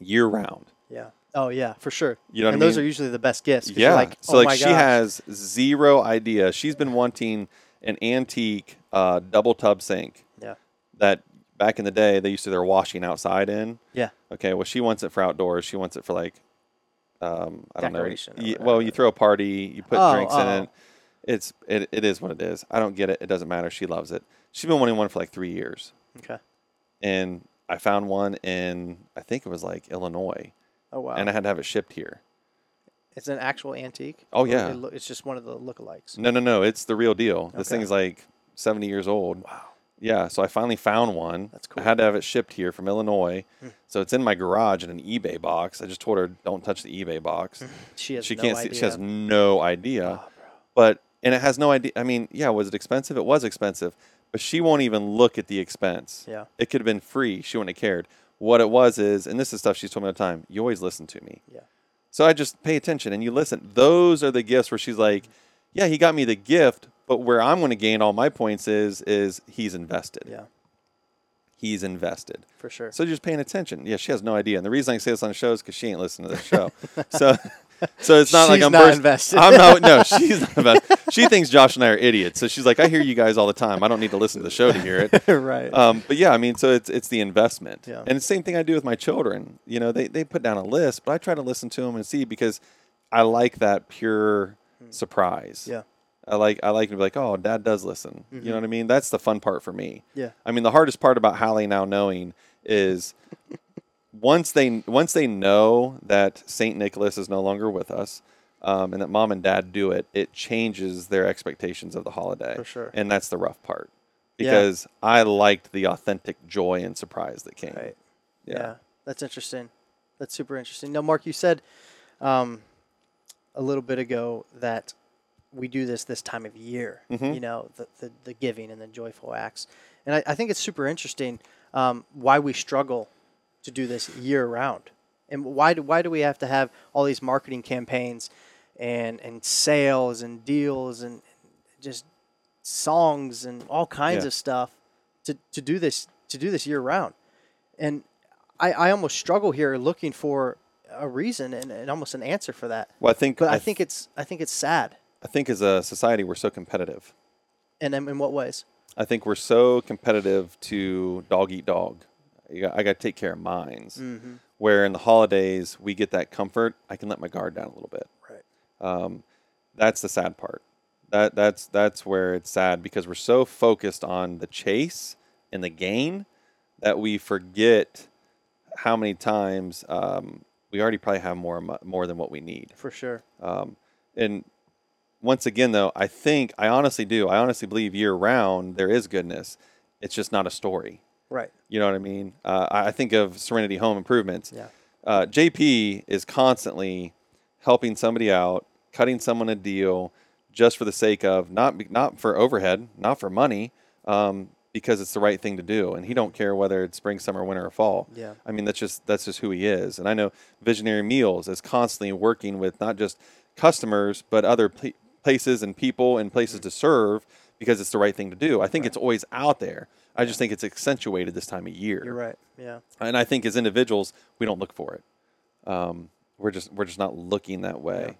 C: year round.
B: Yeah. Oh yeah, for sure.
C: You know
B: and those
C: mean?
B: are usually the best gifts.
C: Yeah.
B: Like,
C: so
B: oh
C: like she
B: gosh.
C: has zero idea. She's been wanting an antique uh, double tub sink
B: Yeah.
C: that back in the day they used to their washing outside in.
B: Yeah.
C: Okay, well, she wants it for outdoors. She wants it for like, um, I don't know.
B: Decoration or
C: You- well, you throw a party, you put
B: Oh,
C: drinks in
B: oh.
C: it. It's it, it is what it is. I don't get it. It doesn't matter. She loves it. She's been wanting one for like three years,
B: Okay.
C: and I found one in I think it was like Illinois,
B: Oh wow.
C: and I had to have it shipped here.
B: it's an actual antique.
C: Oh,
B: Or
C: yeah.
B: it loo- it's just one of the lookalikes.
C: No, no, no. It's the real deal. This
B: Okay.
C: thing's like seventy years old.
B: Wow.
C: Yeah, so I finally found one.
B: That's cool.
C: I had to have it shipped here from Illinois.
B: Hmm.
C: So it's in my garage in an eBay box. I just told her don't touch the eBay box.
B: She has
C: she
B: no
C: can't
B: idea.
C: see she has no idea.
B: Oh,
C: but and it has no idea. I mean, yeah, was it expensive? It was expensive, but she won't even look at the expense.
B: Yeah.
C: It could have been free. She wouldn't have cared. What it was is, and this is stuff she's told me all the time. You always listen to me.
B: Yeah.
C: So I just pay attention and you listen. Those are the gifts where she's like, yeah, he got me the gift, but where I'm going to gain all my points is is he's invested.
B: Yeah.
C: he's invested.
B: For sure.
C: So just paying attention. Yeah, she has no idea. And the reason I say this on the show is because she ain't listening to the show. so, so it's not like I'm
B: not
C: burst-
B: invested.
C: I'm not. No, she's not invested. She thinks Josh and I are idiots. So she's like, I hear you guys all the time. I don't need to listen to the show to hear it.
B: right.
C: Um, but yeah, I mean, so it's it's the investment,
B: Yeah.
C: and the same thing I do with my children. You know, they they put down a list, but I try to listen to them and see because I like that pure surprise.
B: Hmm. yeah.
C: I like I like to be like, oh, dad does listen. You know what I mean? That's the fun part for me.
B: Mm-hmm. Yeah.
C: I mean, the hardest part about Hallie now knowing is once they once they know that Saint Nicholas is no longer with us, um, and that mom and dad do it, it changes their expectations of the holiday.
B: For sure.
C: And that's the rough part
B: Yeah.
C: because I liked the authentic joy and surprise that came.
B: Right.
C: Yeah.
B: Yeah. That's interesting. That's super interesting. Now, Mark, you said um, a little bit ago that we do this this time of year.
C: Mhm.
B: You know, the, the the giving and the joyful acts, and I, I think it's super interesting um, why we struggle to do this year round, and why do why do we have to have all these marketing campaigns and and sales and deals and just songs and all kinds
C: Yeah.
B: of stuff to, to do this to do this year round and I, I almost struggle here looking for a reason and, and almost an answer for that
C: Well, I think
B: but I,
C: th-
B: think it's I think it's sad
C: I think as a society we're so competitive.
B: and in, what ways
C: I think we're so competitive to dog eat dog. Got, I got to take care of mines.
B: mm-hmm.
C: Where in the holidays we get that comfort, I can let my guard down a little bit.
B: right
C: Um, that's the sad part. That that's that's where it's sad because we're so focused on the chase and the gain that we forget how many times um, we already probably have more more than what we need.
B: for sure
C: Um, and once again, though, I think I honestly do. I honestly believe year round there is goodness. It's just not a story.
B: right
C: You know what I mean? Uh, I think of Serenity Home Improvements.
B: yeah
C: Uh, JP is constantly helping somebody out, cutting someone a deal, just for the sake of not not for overhead, not for money, um, because it's the right thing to do, and he don't care whether it's spring, summer, winter, or fall.
B: Yeah.
C: I mean that's just that's just who he is, and I know Visionary Meals is constantly working with not just customers but other pl- places and people and places to serve because it's the right thing to do. I think it's always out there. I just think it's accentuated this time of year
B: you're right yeah
C: and I think as individuals we don't look for it. Um, we're just we're just not looking that way.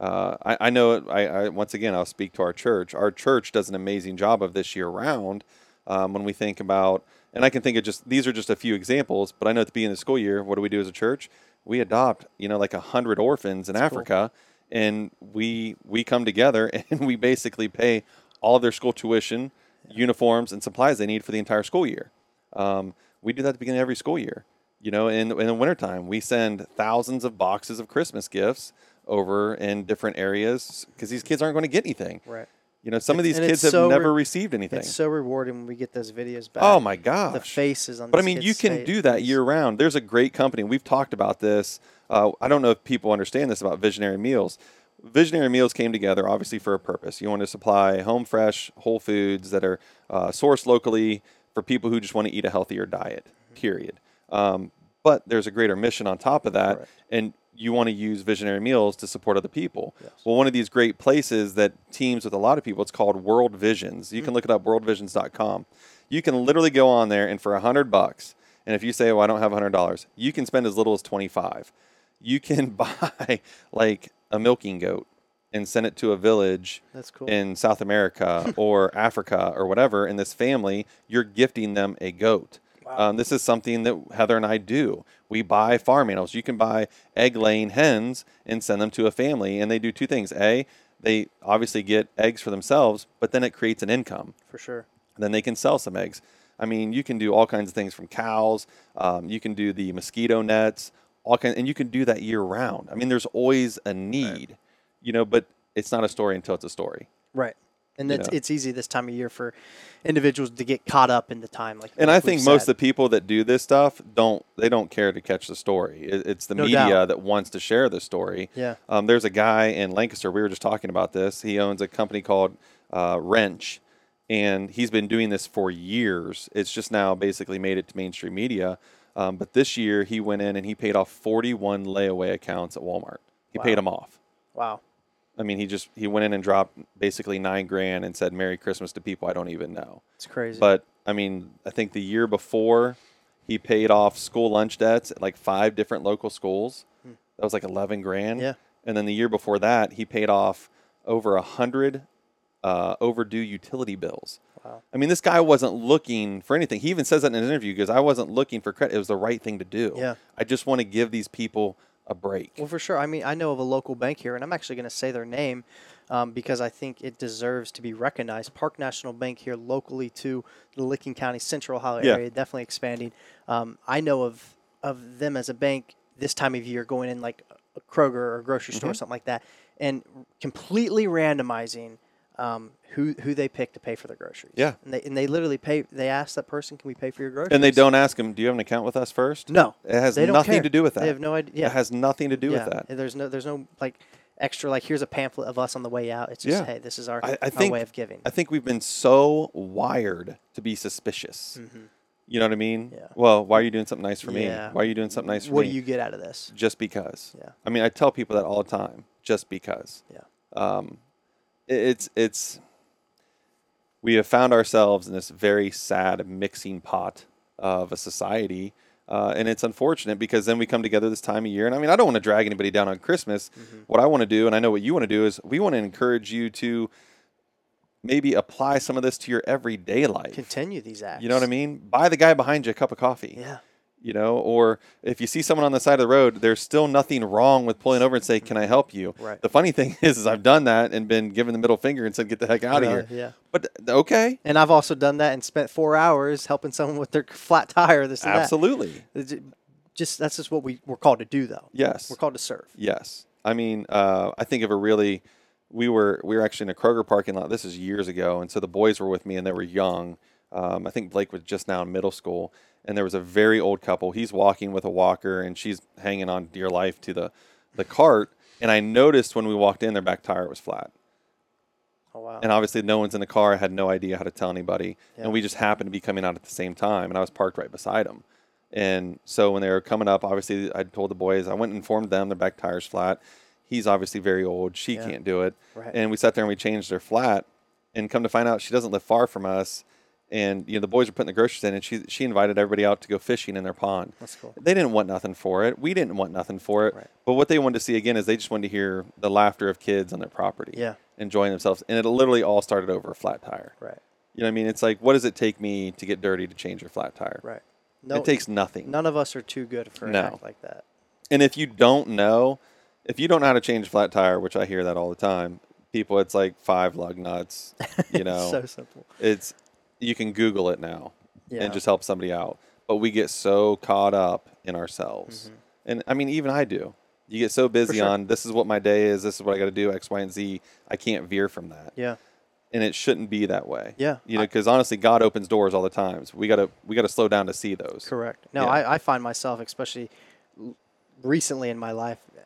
C: Uh, I, I know. it- I, I once again I'll speak to our church. Our church does an amazing job of this year round. Um, when we think about, and I can think of just these are just a few examples. But I know at the beginning of the school year, what do we do as a church? We adopt, you know, like a hundred orphans in Africa, and we we come together and we basically pay all of their school tuition, uniforms, and supplies they need for the entire school year. Um, we do that at the beginning of every school year. You know, in, in the wintertime, we send thousands of boxes of Christmas gifts over in different areas because these kids aren't going to get anything.
B: right
C: You know, some of these
B: And
C: kids have
B: so
C: never
B: re-
C: received anything.
B: it's so rewarding when we get those videos back
C: oh my gosh.
B: the faces on
C: But I mean, you can
B: fa-
C: do that year round. There's a great company. We've talked about this. Uh, I don't know if people understand this about Visionary Meals. Visionary Meals came together obviously for a purpose. You want to supply home fresh, whole foods that are uh, sourced locally for people who just want to eat a healthier diet. Period. Um, but there's a greater mission on top of that,
B: Correct.
C: and you want to use Visionary Meals to support other people.
B: Yes.
C: Well, one of these great places that teams with a lot of people, it's called World Visions. You hmm. can look it up, worldvisions.com. You can literally go on there and for a hundred bucks, and if you say, "Well, I don't have a hundred dollars," you can spend as little as twenty-five. You can buy like a milking goat and send it to a village
B: cool.
C: in South America or Africa or whatever. In this family, you're gifting them a goat. Um, this is something that Heather and I do. We buy farm animals. You can buy egg laying hens and send them to a family, and they do two things. A, they obviously get eggs for themselves, but then it creates an income
B: for sure
C: then they can sell some eggs. I mean, you can do all kinds of things from cows. Um, you can do the mosquito nets, all kind, and you can do that year round. I mean, there's always a need, you know, but it's not a story until it's a story.
B: right and it's,
C: know.
B: it's easy this time of year for individuals to get caught up in the time like
C: And
B: like
C: I think most of the people that do this stuff don't they don't care to catch the story. It, it's the
B: No
C: media
B: doubt.
C: that wants to share the story.
B: Yeah.
C: Um, there's a guy in Lancaster. We were just talking about this. He owns a company called uh, Wrench, and he's been doing this for years. It's just now basically made it to mainstream media. Um, but this year he went in and he paid off 41 layaway accounts at Walmart. He paid them off.
B: wow
C: I mean, he just he went in and dropped basically nine grand and said "Merry Christmas" to people I don't even know.
B: it's crazy
C: But I mean, I think the year before he paid off school lunch debts at like five different local schools. That was like 11 grand.
B: Yeah.
C: And then the year before that, he paid off over a hundred uh, overdue utility bills.
B: Wow.
C: I mean, this guy wasn't looking for anything. He even says that in an interview because I wasn't looking for credit. It was the right thing to do.
B: Yeah.
C: I just want to give these people a break.
B: Well, for sure. I mean, I know of a local bank here, and I'm actually going to say their name um, because I think it deserves to be recognized. Park National Bank here, locally to the Licking County, Central Ohio
C: Yeah.
B: area, definitely expanding. Um, I know of of them as a bank this time of year going in like a Kroger or a grocery
C: Mm-hmm.
B: store, something like that, and completely randomizing. Um, who who they pick to pay for their groceries?
C: Yeah.
B: and they and they literally pay. They ask that person, "Can we pay for your groceries?"
C: And they don't ask them, "Do you have an account with us first?
B: No,
C: It has nothing
B: care.
C: to do with that.
B: They have no idea. Yeah.
C: It has nothing to do
B: yeah.
C: with that.
B: There's no there's no like extra like here's a pamphlet of us on the way out. It's just
C: Yeah.
B: hey, this is our,
C: I, I
B: our
C: think
B: way of giving.
C: I think we've been so wired to be suspicious. You know what I mean?
B: Mm-hmm. Yeah.
C: Well, why are you doing something nice for
B: Yeah.
C: me? Why are you doing something nice for
B: what
C: me?
B: What do you get out of this?
C: just because.
B: Yeah.
C: I mean, I tell people that all the time. Just because.
B: Yeah.
C: Um, it's it's. We have found ourselves in this very sad mixing pot of a society, uh, and it's unfortunate because then we come together this time of year. And I mean, I don't want to drag anybody down on Christmas.
B: Mm-hmm.
C: What I want to do, and I know what you want to do, is we want to encourage you to maybe apply some of this to your everyday life.
B: Continue these acts.
C: You know what I mean? Buy the guy behind you a cup of coffee
B: Yeah.
C: You know or if you see someone on the side of the road there's still nothing wrong with pulling over and say can i help you
B: Right.
C: the funny thing is, is i've done that and been given the middle finger and said get the heck out of here
B: Yeah.
C: but okay
B: And I've also done that and spent four hours helping someone with their flat tire. This and
C: absolutely
B: that. Just that's just what we we're called to do, though.
C: yes
B: We're called to serve.
C: yes i mean uh, i think of a really we were we were actually in a kroger parking lot this is years ago and so the boys were with me and they were young um, i think blake was just now in middle school and there was a very old couple he's walking with a walker and she's hanging on dear life to the the cart and i noticed when we walked in their back tire was flat
B: Oh wow.
C: and obviously no one's in the car. I had no idea how to tell anybody,
B: Yeah.
C: and we just happened to be coming out at the same time, and I was parked right beside them. And so when they were coming up, obviously I told the boys, I went and informed them their back tire's flat. He's obviously very old; she
B: Yeah.
C: can't do it.
B: Right.
C: And we sat there and we changed their flat, and come to find out, she doesn't live far from us. And you know the boys were putting the groceries in, and she she invited everybody out to go fishing in their pond.
B: That's cool.
C: They didn't want nothing for it. We didn't want nothing for it.
B: Right.
C: But what they wanted to see again is they just wanted to hear the laughter of kids on their property
B: Yeah.
C: enjoying themselves. And it literally all started over a flat tire.
B: Right.
C: You know what I mean? It's like, what does it take me to get dirty to change your flat tire?
B: Right. No,
C: it takes nothing.
B: None of us are too good for an
C: No.
B: act like that.
C: And if you don't know, if you don't know how to change a flat tire, which I hear that all the time, people, it's like five lug nuts. You know,
B: so simple.
C: it's you can Google it now
B: Yeah.
C: and just help somebody out. But we get so caught up in ourselves,
B: Mm-hmm.
C: and I mean, even I do. You get so busy
B: sure.
C: on this is what my day is. This is what I got to do. X, Y, and Z. I can't veer from that.
B: Yeah.
C: and it shouldn't be that way.
B: Yeah.
C: you know, because honestly, God opens doors all the times. So we gotta we gotta slow down to see those.
B: Correct. No,
C: Yeah.
B: I, I find myself, especially recently in my life, uh,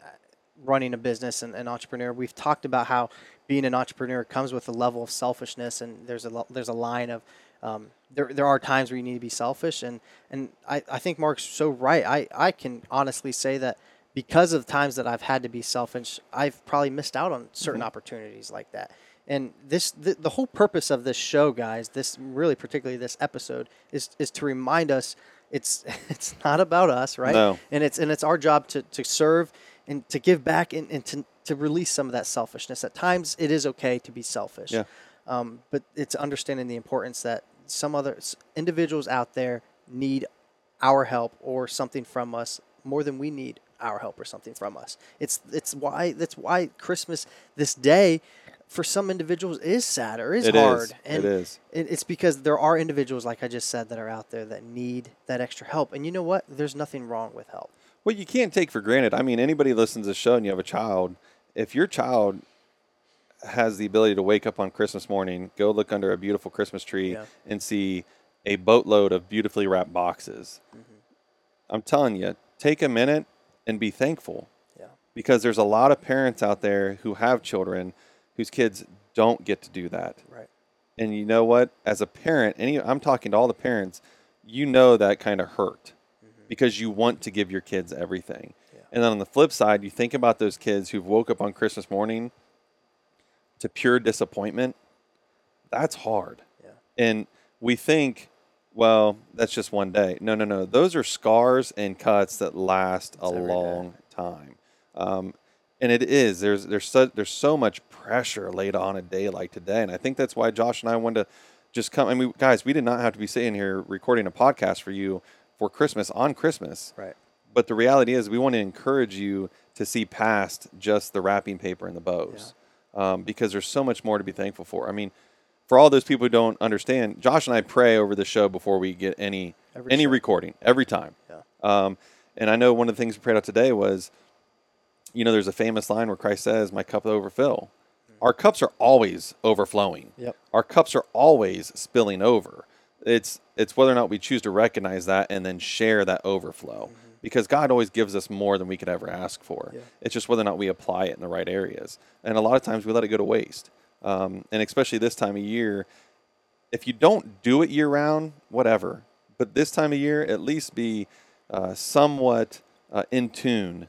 B: running a business and an entrepreneur. We've talked about how being an entrepreneur comes with a level of selfishness, and there's a there's a line of um, there there are times where you need to be selfish, and and I, I think Mark's so right. I I can honestly say that because of times that I've had to be selfish, I've probably missed out on certain opportunities like that. And this the, the whole purpose of this show, guys, this really particularly this episode is is to remind us it's it's not about us, right?
C: No.
B: And it's and it's our job to, to serve and to give back and, and to, to release some of that selfishness. At times it is okay to be selfish.
C: Yeah.
B: Um, but it's understanding the importance that some other individuals out there need our help or something from us more than we need our help or something from us. It's it's why that's why Christmas this day for some individuals is sad or is
C: It is.
B: hard.
C: It is.
B: it- It's because there are individuals like I just said that are out there that need that extra help. And you know what? There's nothing wrong with help.
C: Well, you can't take for granted. I mean, anybody listens to the show and you have a child, if your child has the ability to wake up on Christmas morning, go look under a beautiful Christmas tree,
B: Yeah.
C: and see a boatload of beautifully wrapped boxes, mm-hmm. I'm telling you, take a minute and be thankful
B: Yeah.
C: because there's a lot of parents out there who have children whose kids don't get to do that.
B: Right.
C: And you know what? As a parent, any I'm talking to all the parents, you know that kind of hurt mm-hmm. because you want to give your kids everything. And then on the flip side, you think about those kids who've woke up on Christmas morning to pure disappointment. That's hard.
B: Yeah.
C: And we think well, that's just one day. No, no, no. Those are scars and cuts that last a
B: every day.
C: long time. Um, and it is. There's there's so, there's so much pressure laid on a day like today, and I think that's why Josh and I wanted to just come. I mean, guys, we did not have to be sitting here recording a podcast for you for Christmas on Christmas.
B: Right.
C: But the reality is, we want to encourage you to see past just the wrapping paper and the bows, um, because there's so much more to be thankful for. I mean, for all those people who don't understand, Josh and I pray over the show before we get any
B: Every
C: any
B: show.
C: recording every time.
B: Yeah.
C: Um, and I know one of the things we prayed out today was, you know, there's a famous line where Christ says, "My cup overfill." Our cups are always overflowing.
B: Yep.
C: Our cups are always spilling over. It's it's whether or not we choose to recognize that and then share that overflow. Because God always gives us more than we could ever ask for.
B: Yeah.
C: It's just whether or not we apply it in the right areas. And a lot of times we let it go to waste. Um, and especially this time of year, if you don't do it year round, whatever. But this time of year, at least be uh, somewhat uh, in tune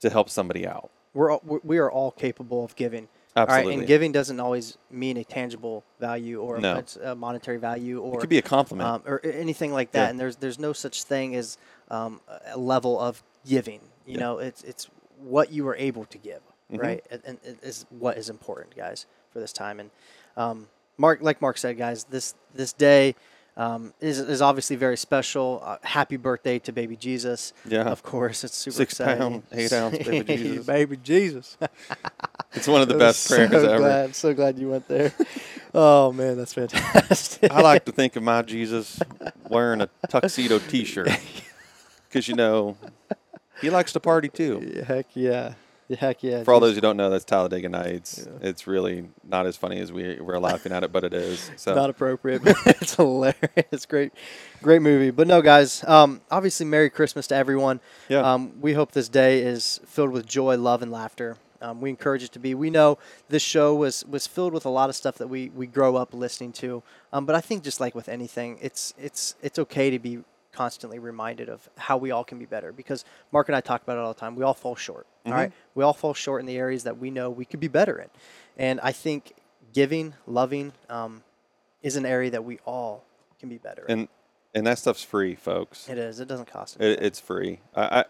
C: to help somebody out.
B: We're all, we- are all capable of giving. All right,
C: Absolutely.
B: and giving doesn't always mean a tangible value or
C: No.
B: a monetary value or
C: It could be a compliment.
B: um, or anything like that.
C: Yeah.
B: And there's there's no such thing as um, a level of giving. You
C: Yeah.
B: know, it's it's what you are able to give,
C: Mhm.
B: right? And, and it is what is important, guys, for this time. And um, Mark, like Mark said, guys, this this day. Um, is, is obviously very special. Uh, happy birthday to baby Jesus.
C: Yeah.
B: Of course, it's super
C: Six
B: exciting.
C: pound, eight ounce baby Jesus.
B: baby Jesus.
C: It's one of the
B: I'm
C: best prayers
B: so
C: ever.
B: Glad, so glad you went there. oh man, that's fantastic.
C: I like to think of my Jesus wearing a tuxedo T-shirt because you know he likes to party too.
B: Heck yeah. Heck yeah.
C: For all those who don't know, that's Talladega Nights. It's really not as funny as we we're laughing at it, but it is. So
B: not appropriate, but it's hilarious. It's Great, great movie. But no, guys. Um, obviously, Merry Christmas to everyone.
C: Yeah.
B: Um, we hope this day is filled with joy, love, and laughter. Um, we encourage it to be. We know this show was was filled with a lot of stuff that we we grow up listening to. Um, but I think just like with anything, it's it's it's okay to be constantly reminded of how we all can be better because Mark and I talk about it all the time. We all fall short. all right, we all fall short in the areas that we know we could be better in, and I think giving, loving, um, is an area that we all can be better. in.
C: and and that stuff's free, folks.
B: It is. It doesn't cost
C: It, it's free. I, I,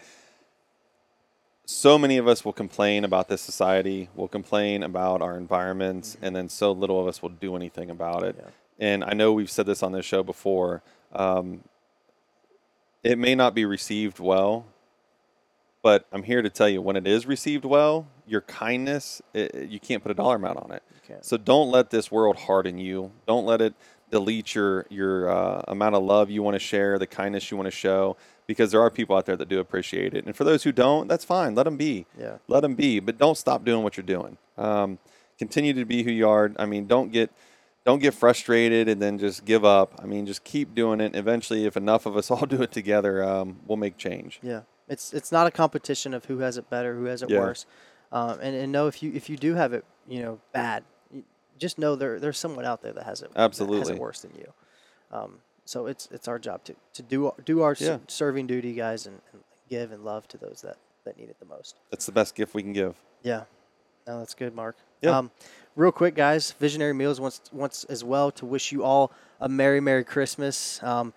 C: so many of us will complain about this society, will complain about our environments, and then so little of us will do anything about it.
B: Yeah.
C: And I know we've said this on this show before. Um, it may not be received well, but I'm here to tell you when it is received well, your kindness, it, you can't put a dollar amount on it. So don't let this world harden you. Don't let it delete your your uh, amount of love you want to share, the kindness you want to show, because there are people out there that do appreciate it. And for those who don't, that's fine. Let them be.
B: Yeah.
C: Let them be. But don't stop doing what you're doing. Um, continue to be who you are. I mean, don't get don't get frustrated and then just give up. I mean, just keep doing it. Eventually, if enough of us all do it together, um, we'll make change.
B: Yeah, it's it's not a competition of who has it better, who has it
C: Yeah.
B: worse, um, and and know if you if you do have it, you know, bad, just know there there's someone out there that has it that has
C: Absolutely.
B: it worse than you. Um, so it's it's our job to to do do our
C: Yeah.
B: serving duty, guys, and, and give and love to those that that need it the most.
C: That's the best gift we can give.
B: Yeah. No, that's good, Mark.
C: Yeah.
B: Um, real quick, guys, Visionary Meals wants wants as well to wish you all a Merry Merry Christmas. Um,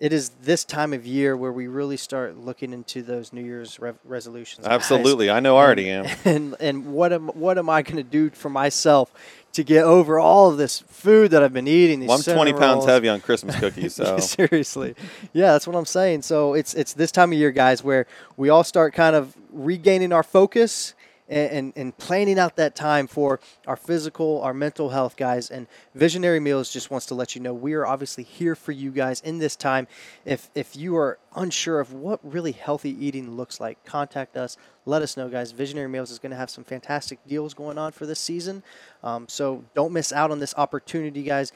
B: it is this time of year where we really start looking into those New Year's rev resolutions. guys.
C: Absolutely. I know I already am.
B: And and what am what am I going to do for myself to get over all of this food that I've been eating? These
C: Well, I'm 20
B: cinnamon
C: pounds
B: rolls?
C: heavy on Christmas cookies, so
B: Seriously, yeah, that's what I'm saying. So it's it's this time of year, guys, where we all start kind of regaining our focus and, and, planning out that time for our physical, our mental health, guys. And Visionary Meals just wants to let you know we are obviously here for you guys in this time. If if you are unsure of what really healthy eating looks like, contact us. Let us know, guys. Visionary Meals is going to have some fantastic deals going on for this season. Um, so don't miss out on this opportunity, guys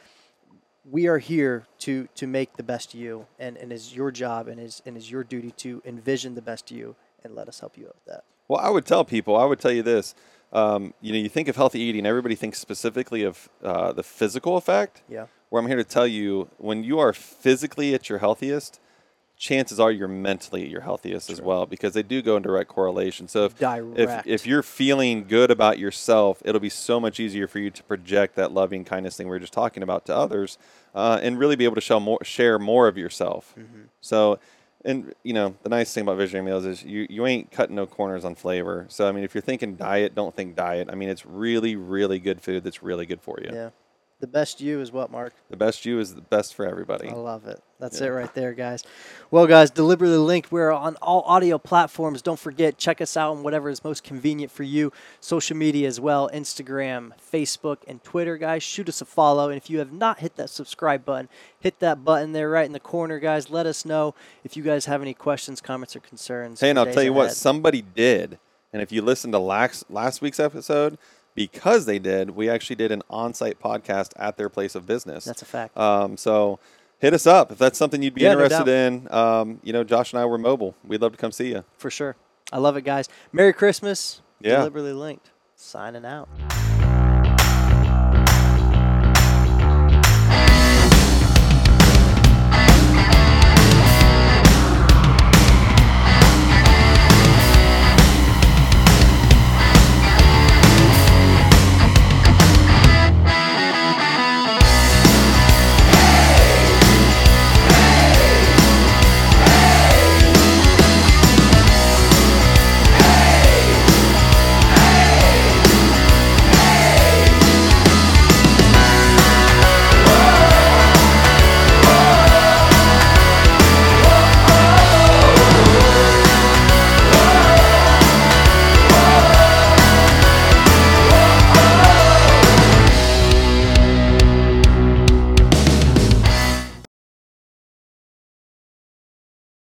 B: we are here to to make the best you and and is your job and is and is your duty to envision the best you and let us help you with that
C: Well, I would tell people, I would tell you this. Um, you know, you think of healthy eating, everybody thinks specifically of uh, the physical effect.
B: Yeah.
C: Where I'm here to tell you, when you are physically at your healthiest, chances are you're mentally at your healthiest as well, because they do go in direct correlation. So if if, if you're feeling good about yourself, it'll be so much easier for you to project that loving kindness thing we were just talking about to others. uh, and really be able to show more, share more of yourself.
B: Mm-hmm.
C: So, and you know, the nice thing about visionary meals is you you ain't cutting no corners on flavor. So I mean, if you're thinking diet, don't think diet. I mean, it's really really good food that's really good for you.
B: Yeah. The best you is what, Mark?
C: The best you is the best for everybody.
B: I love it. That's
C: Yeah.
B: it right there, guys. Well, guys, deliberately linked. We're on all audio platforms. Don't forget, check us out on whatever is most convenient for you. Social media as well Instagram, Facebook, and Twitter, guys. Shoot us a follow. And if you have not hit that subscribe button, hit that button there right in the corner, guys. Let us know if you guys have any questions, comments, or concerns.
C: Hey, and I'll tell you what, somebody did. And if you listened to last last week's episode, because they did, we actually did an on-site podcast at their place of business.
B: That's a fact.
C: Um, so hit us up if that's something you'd be
B: Yeah,
C: interested
B: doubt.
C: in. Um, you know, Josh and I were mobile. We'd love to come see you.
B: for sure. I love it, guys. Merry Christmas.
C: Yeah.
B: Deliberately linked. Signing out.